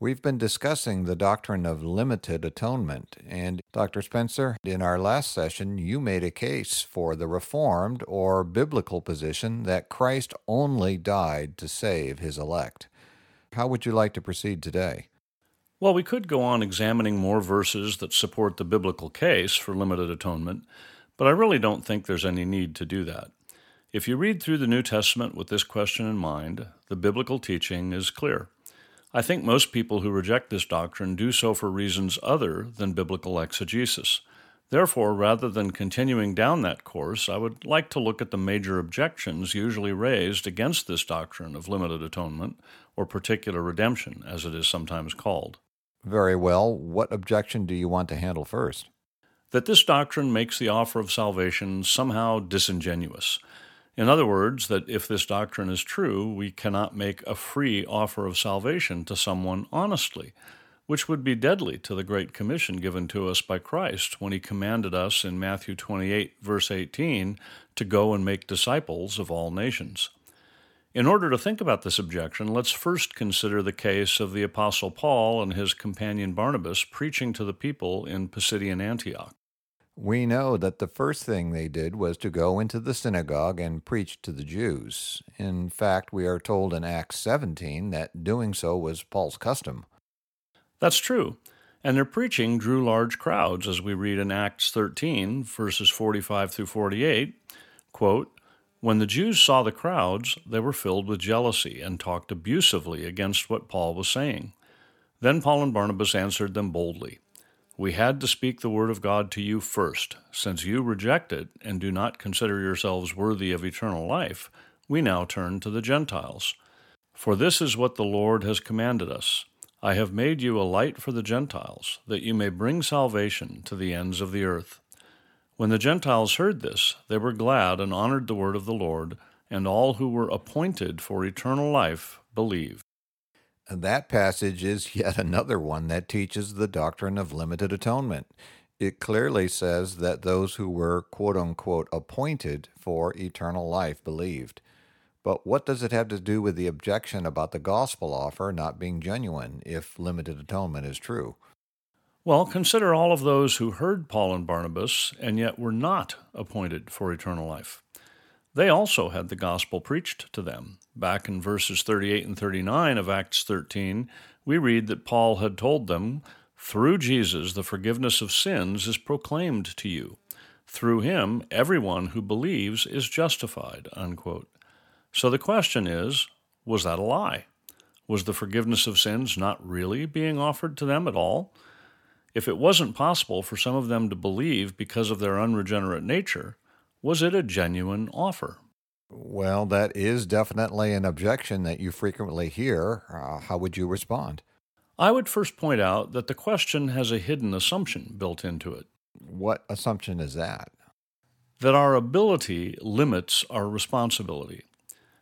We've been discussing the doctrine of limited atonement, and Dr. Spencer, in our last session, you made a case for the Reformed or biblical position that Christ only died to save his elect. How would you like to proceed today? Well, we could go on examining more verses that support the biblical case for limited atonement, but I really don't think there's any need to do that. If you read through the New Testament with this question in mind, the biblical teaching is clear. I think most people who reject this doctrine do so for reasons other than biblical exegesis. Therefore, rather than continuing down that course, I would like to look at the major objections usually raised against this doctrine of limited atonement, or particular redemption, as it is sometimes called. Very well. What objection do you want to handle first? That this doctrine makes the offer of salvation somehow disingenuous. In other words, that if this doctrine is true, we cannot make a free offer of salvation to someone honestly, which would be deadly to the Great Commission given to us by Christ when he commanded us in Matthew 28, verse 18, to go and make disciples of all nations. In order to think about this objection, let's first consider the case of the Apostle Paul and his companion Barnabas preaching to the people in Pisidian Antioch. We know that the first thing they did was to go into the synagogue and preach to the Jews. In fact, we are told in Acts 17 that doing so was Paul's custom. That's true. And their preaching drew large crowds, as we read in Acts 13, verses 45 through 48. Quote, when the Jews saw the crowds, they were filled with jealousy and talked abusively against what Paul was saying. Then Paul and Barnabas answered them boldly. We had to speak the word of God to you first. Since you reject it and do not consider yourselves worthy of eternal life, we now turn to the Gentiles. For this is what the Lord has commanded us I have made you a light for the Gentiles, that you may bring salvation to the ends of the earth. When the Gentiles heard this, they were glad and honored the word of the Lord, and all who were appointed for eternal life believed. That passage is yet another one that teaches the doctrine of limited atonement. It clearly says that those who were quote unquote appointed for eternal life believed. But what does it have to do with the objection about the gospel offer not being genuine if limited atonement is true? Well, consider all of those who heard Paul and Barnabas and yet were not appointed for eternal life. They also had the gospel preached to them. Back in verses 38 and 39 of Acts 13, we read that Paul had told them, Through Jesus, the forgiveness of sins is proclaimed to you. Through him, everyone who believes is justified. Unquote. So the question is was that a lie? Was the forgiveness of sins not really being offered to them at all? If it wasn't possible for some of them to believe because of their unregenerate nature, was it a genuine offer? Well, that is definitely an objection that you frequently hear. Uh, how would you respond? I would first point out that the question has a hidden assumption built into it. What assumption is that? That our ability limits our responsibility.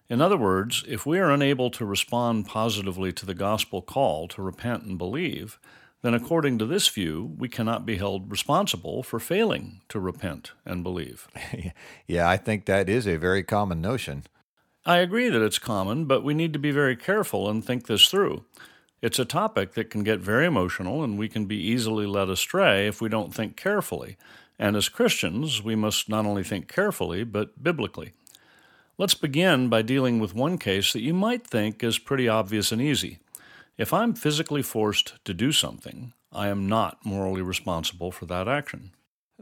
In other words, if we are unable to respond positively to the gospel call to repent and believe, then according to this view, we cannot be held responsible for failing to repent and believe. yeah, I think that is a very common notion. I agree that it's common, but we need to be very careful and think this through. It's a topic that can get very emotional, and we can be easily led astray if we don't think carefully. And as Christians, we must not only think carefully, but biblically. Let's begin by dealing with one case that you might think is pretty obvious and easy. If I'm physically forced to do something, I am not morally responsible for that action.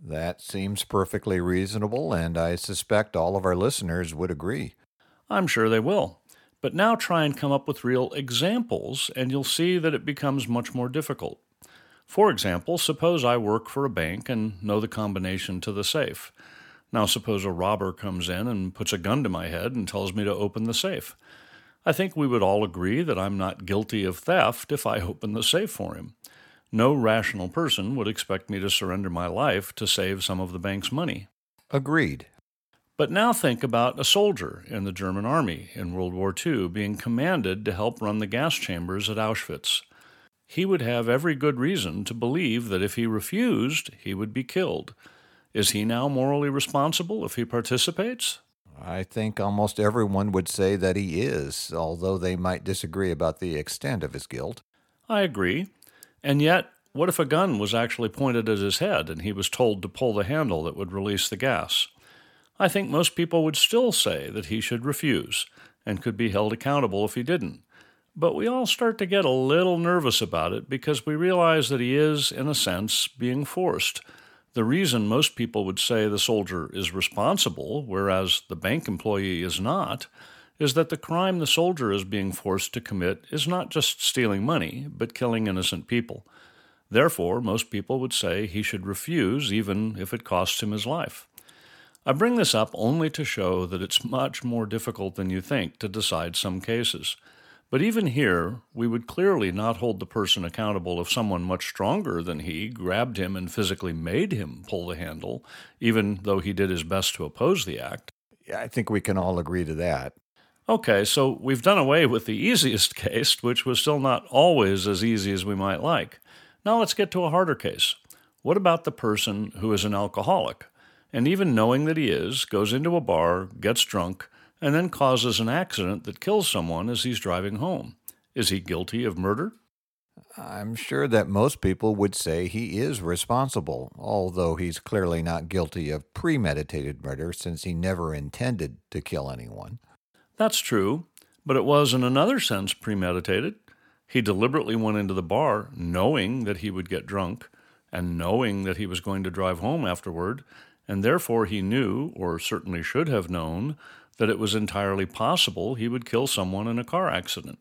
That seems perfectly reasonable, and I suspect all of our listeners would agree. I'm sure they will. But now try and come up with real examples, and you'll see that it becomes much more difficult. For example, suppose I work for a bank and know the combination to the safe. Now, suppose a robber comes in and puts a gun to my head and tells me to open the safe. I think we would all agree that I'm not guilty of theft if I open the safe for him. No rational person would expect me to surrender my life to save some of the bank's money. Agreed. But now think about a soldier in the German army in World War II being commanded to help run the gas chambers at Auschwitz. He would have every good reason to believe that if he refused, he would be killed. Is he now morally responsible if he participates? I think almost everyone would say that he is, although they might disagree about the extent of his guilt. I agree. And yet, what if a gun was actually pointed at his head and he was told to pull the handle that would release the gas? I think most people would still say that he should refuse and could be held accountable if he didn't. But we all start to get a little nervous about it because we realize that he is, in a sense, being forced. The reason most people would say the soldier is responsible, whereas the bank employee is not, is that the crime the soldier is being forced to commit is not just stealing money, but killing innocent people. Therefore, most people would say he should refuse even if it costs him his life. I bring this up only to show that it's much more difficult than you think to decide some cases. But even here, we would clearly not hold the person accountable if someone much stronger than he grabbed him and physically made him pull the handle, even though he did his best to oppose the act. Yeah, I think we can all agree to that. Okay, so we've done away with the easiest case, which was still not always as easy as we might like. Now let's get to a harder case. What about the person who is an alcoholic, and even knowing that he is, goes into a bar, gets drunk, and then causes an accident that kills someone as he's driving home? Is he guilty of murder? I'm sure that most people would say he is responsible, although he's clearly not guilty of premeditated murder since he never intended to kill anyone. That's true, but it was in another sense premeditated. He deliberately went into the bar knowing that he would get drunk and knowing that he was going to drive home afterward, and therefore he knew, or certainly should have known, that it was entirely possible he would kill someone in a car accident.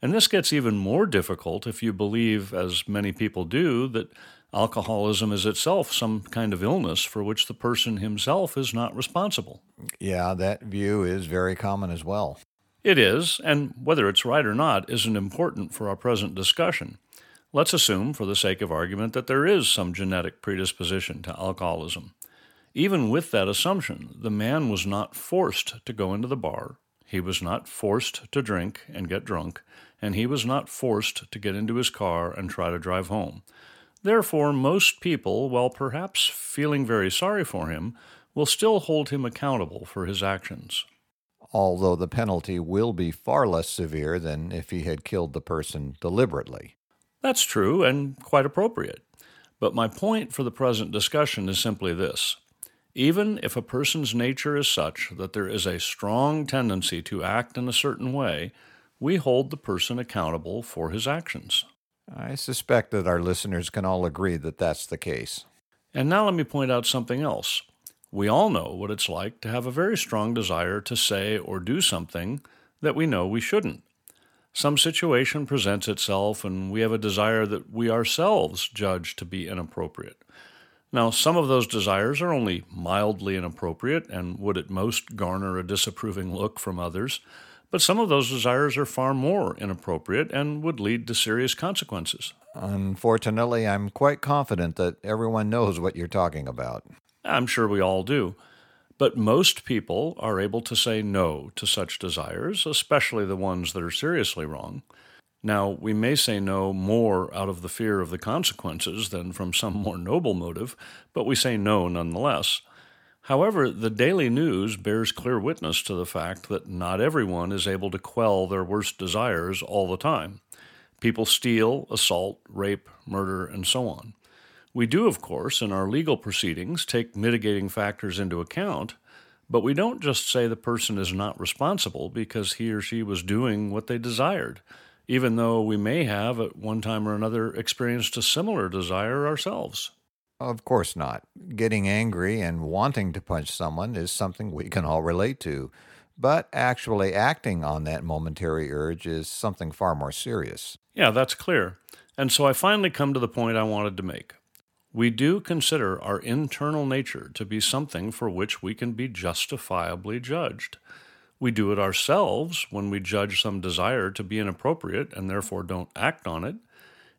And this gets even more difficult if you believe, as many people do, that alcoholism is itself some kind of illness for which the person himself is not responsible. Yeah, that view is very common as well. It is, and whether it's right or not isn't important for our present discussion. Let's assume, for the sake of argument, that there is some genetic predisposition to alcoholism. Even with that assumption, the man was not forced to go into the bar, he was not forced to drink and get drunk, and he was not forced to get into his car and try to drive home. Therefore, most people, while perhaps feeling very sorry for him, will still hold him accountable for his actions. Although the penalty will be far less severe than if he had killed the person deliberately. That's true and quite appropriate. But my point for the present discussion is simply this. Even if a person's nature is such that there is a strong tendency to act in a certain way, we hold the person accountable for his actions. I suspect that our listeners can all agree that that's the case. And now let me point out something else. We all know what it's like to have a very strong desire to say or do something that we know we shouldn't. Some situation presents itself, and we have a desire that we ourselves judge to be inappropriate. Now, some of those desires are only mildly inappropriate and would at most garner a disapproving look from others. But some of those desires are far more inappropriate and would lead to serious consequences. Unfortunately, I'm quite confident that everyone knows what you're talking about. I'm sure we all do. But most people are able to say no to such desires, especially the ones that are seriously wrong. Now, we may say no more out of the fear of the consequences than from some more noble motive, but we say no nonetheless. However, the daily news bears clear witness to the fact that not everyone is able to quell their worst desires all the time. People steal, assault, rape, murder, and so on. We do, of course, in our legal proceedings, take mitigating factors into account, but we don't just say the person is not responsible because he or she was doing what they desired, even though we may have at one time or another experienced a similar desire ourselves. Of course not. Getting angry and wanting to punch someone is something we can all relate to, but actually acting on that momentary urge is something far more serious. Yeah, that's clear. And so I finally come to the point I wanted to make. We do consider our internal nature to be something for which we can be justifiably judged. We do it ourselves when we judge some desire to be inappropriate and therefore don't act on it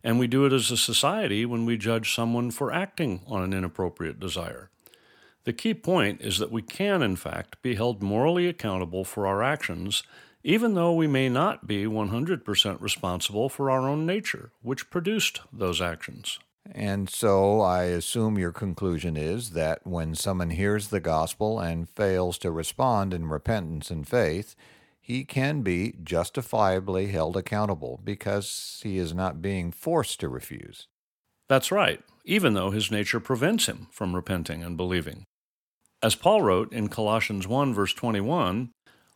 and we do it as a society when we judge someone for acting on an inappropriate desire. The key point is that we can, in fact, be held morally accountable for our actions, even though we may not be 100% responsible for our own nature, which produced those actions. And so I assume your conclusion is that when someone hears the gospel and fails to respond in repentance and faith, he can be justifiably held accountable because he is not being forced to refuse. That's right, even though his nature prevents him from repenting and believing. As Paul wrote in Colossians 1, verse 21,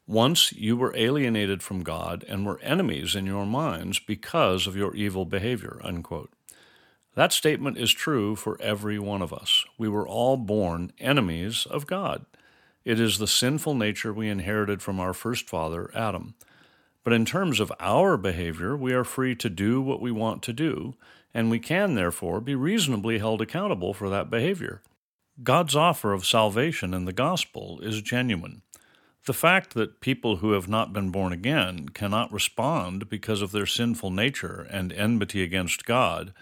once you were alienated from God and were enemies in your minds because of your evil behavior. Unquote. That statement is true for every one of us. We were all born enemies of God. It is the sinful nature we inherited from our first father, Adam. But in terms of our behavior, we are free to do what we want to do, and we can therefore be reasonably held accountable for that behavior. God's offer of salvation in the gospel is genuine. The fact that people who have not been born again cannot respond because of their sinful nature and enmity against God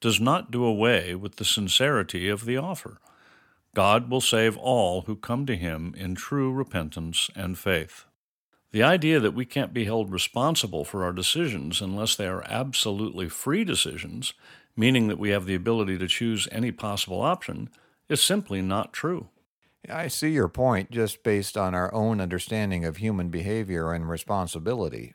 does not do away with the sincerity of the offer. God will save all who come to Him in true repentance and faith. The idea that we can't be held responsible for our decisions unless they are absolutely free decisions, meaning that we have the ability to choose any possible option, is simply not true. I see your point just based on our own understanding of human behavior and responsibility.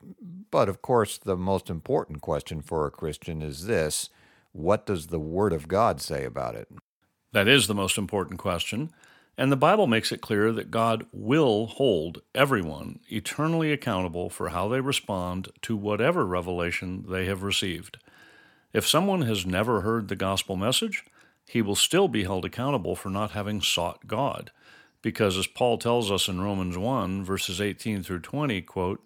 But of course, the most important question for a Christian is this what does the Word of God say about it? That is the most important question. And the Bible makes it clear that God will hold everyone eternally accountable for how they respond to whatever revelation they have received. If someone has never heard the gospel message, he will still be held accountable for not having sought God. Because as Paul tells us in Romans 1, verses 18 through 20, quote,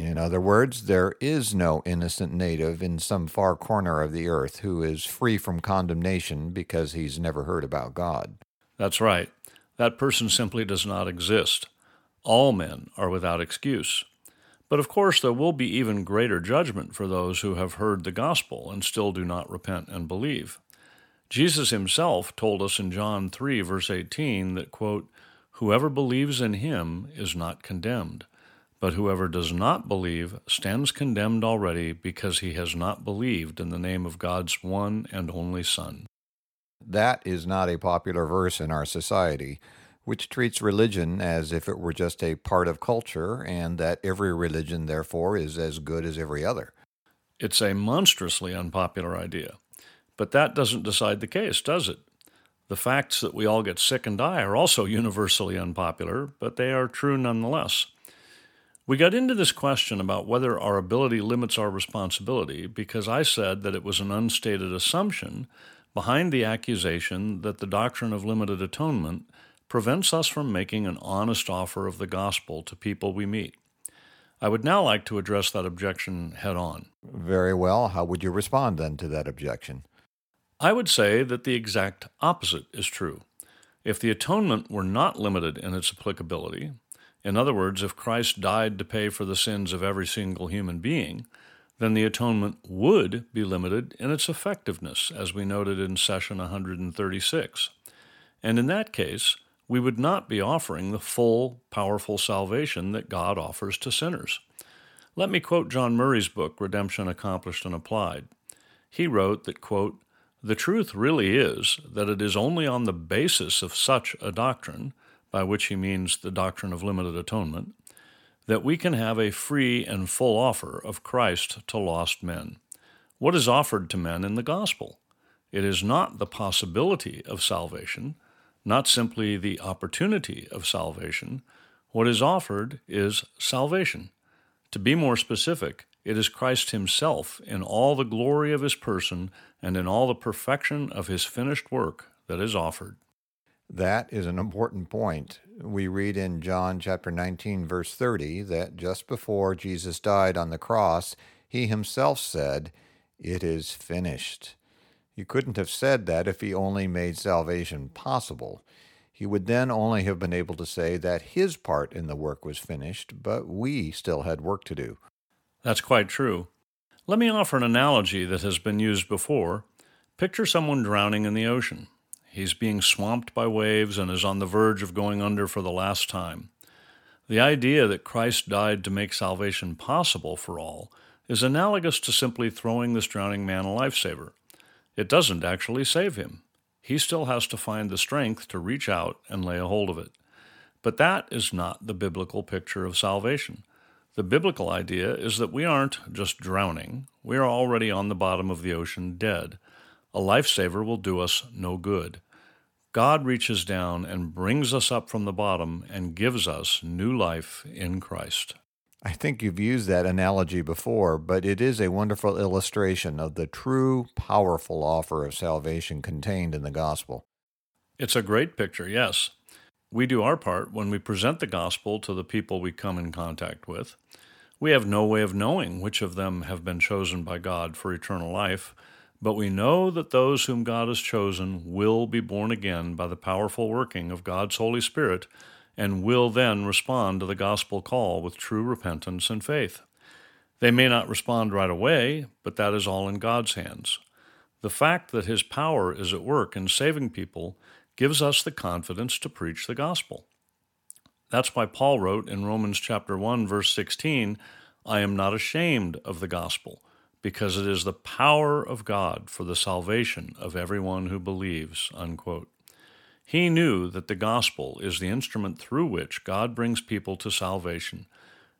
In other words, there is no innocent native in some far corner of the earth who is free from condemnation because he's never heard about God. That's right. That person simply does not exist. All men are without excuse. But of course, there will be even greater judgment for those who have heard the gospel and still do not repent and believe. Jesus himself told us in John 3, verse 18, that, quote, Whoever believes in him is not condemned but whoever does not believe stands condemned already because he has not believed in the name of God's one and only Son. That is not a popular verse in our society, which treats religion as if it were just a part of culture and that every religion, therefore, is as good as every other. It's a monstrously unpopular idea. But that doesn't decide the case, does it? The facts that we all get sick and die are also universally unpopular, but they are true nonetheless. We got into this question about whether our ability limits our responsibility because I said that it was an unstated assumption behind the accusation that the doctrine of limited atonement prevents us from making an honest offer of the gospel to people we meet. I would now like to address that objection head on. Very well. How would you respond then to that objection? I would say that the exact opposite is true. If the atonement were not limited in its applicability, in other words, if Christ died to pay for the sins of every single human being, then the atonement would be limited in its effectiveness, as we noted in session 136. And in that case, we would not be offering the full, powerful salvation that God offers to sinners. Let me quote John Murray's book, Redemption Accomplished and Applied. He wrote that, quote, the truth really is that it is only on the basis of such a doctrine by which he means the doctrine of limited atonement, that we can have a free and full offer of Christ to lost men. What is offered to men in the gospel? It is not the possibility of salvation, not simply the opportunity of salvation. What is offered is salvation. To be more specific, It is Christ Himself in all the glory of His person and in all the perfection of His finished work that is offered. That is an important point. We read in John chapter 19 verse 30 that just before Jesus died on the cross, he himself said, "It is finished." He couldn't have said that if he only made salvation possible. He would then only have been able to say that his part in the work was finished, but we still had work to do. That's quite true. Let me offer an analogy that has been used before. Picture someone drowning in the ocean. He's being swamped by waves and is on the verge of going under for the last time. The idea that Christ died to make salvation possible for all is analogous to simply throwing this drowning man a lifesaver. It doesn't actually save him. He still has to find the strength to reach out and lay a hold of it. But that is not the biblical picture of salvation. The biblical idea is that we aren't just drowning, we are already on the bottom of the ocean dead. A lifesaver will do us no good. God reaches down and brings us up from the bottom and gives us new life in Christ. I think you've used that analogy before, but it is a wonderful illustration of the true, powerful offer of salvation contained in the gospel. It's a great picture, yes. We do our part when we present the gospel to the people we come in contact with. We have no way of knowing which of them have been chosen by God for eternal life, but we know that those whom God has chosen will be born again by the powerful working of God's Holy Spirit and will then respond to the gospel call with true repentance and faith. They may not respond right away, but that is all in God's hands. The fact that His power is at work in saving people gives us the confidence to preach the gospel. That's why Paul wrote in Romans chapter 1 verse 16, I am not ashamed of the gospel because it is the power of God for the salvation of everyone who believes. Unquote. He knew that the gospel is the instrument through which God brings people to salvation.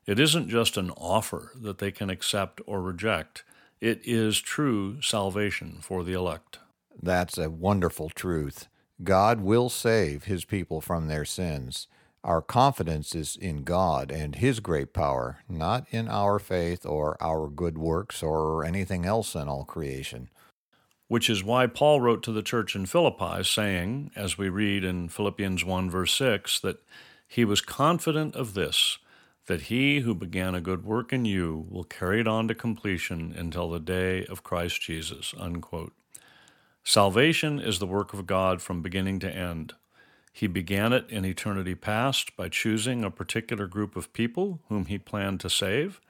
It isn't just an offer that they can accept or reject, it is true salvation for the elect. That's a wonderful truth. God will save his people from their sins. Our confidence is in God and His great power, not in our faith or our good works or anything else in all creation. Which is why Paul wrote to the church in Philippi, saying, as we read in Philippians 1, verse 6, that he was confident of this, that he who began a good work in you will carry it on to completion until the day of Christ Jesus. Unquote. Salvation is the work of God from beginning to end. He began it in eternity past by choosing a particular group of people whom he planned to save.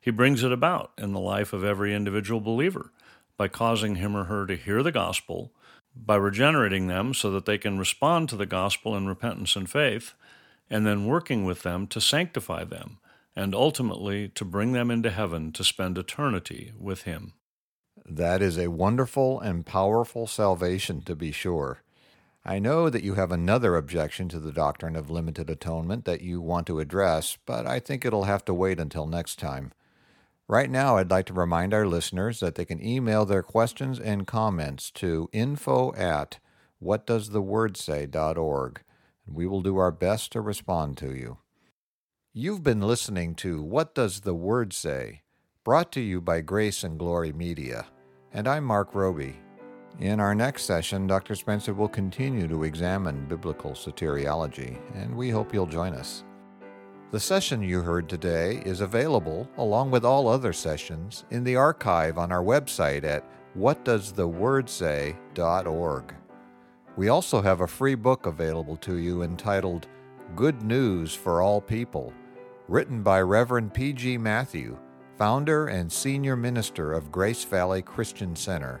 He brings it about in the life of every individual believer by causing him or her to hear the gospel, by regenerating them so that they can respond to the gospel in repentance and faith, and then working with them to sanctify them and ultimately to bring them into heaven to spend eternity with him. That is a wonderful and powerful salvation, to be sure. I know that you have another objection to the doctrine of limited atonement that you want to address, but I think it'll have to wait until next time. Right now, I'd like to remind our listeners that they can email their questions and comments to info at whatdoesthewordsay.org, and we will do our best to respond to you. You've been listening to What Does the Word Say? brought to you by Grace and Glory Media, and I'm Mark Roby. In our next session, Dr. Spencer will continue to examine biblical soteriology, and we hope you'll join us. The session you heard today is available, along with all other sessions, in the archive on our website at whatdoesthewordsay.org. We also have a free book available to you entitled Good News for All People, written by Reverend P.G. Matthew, founder and senior minister of Grace Valley Christian Center.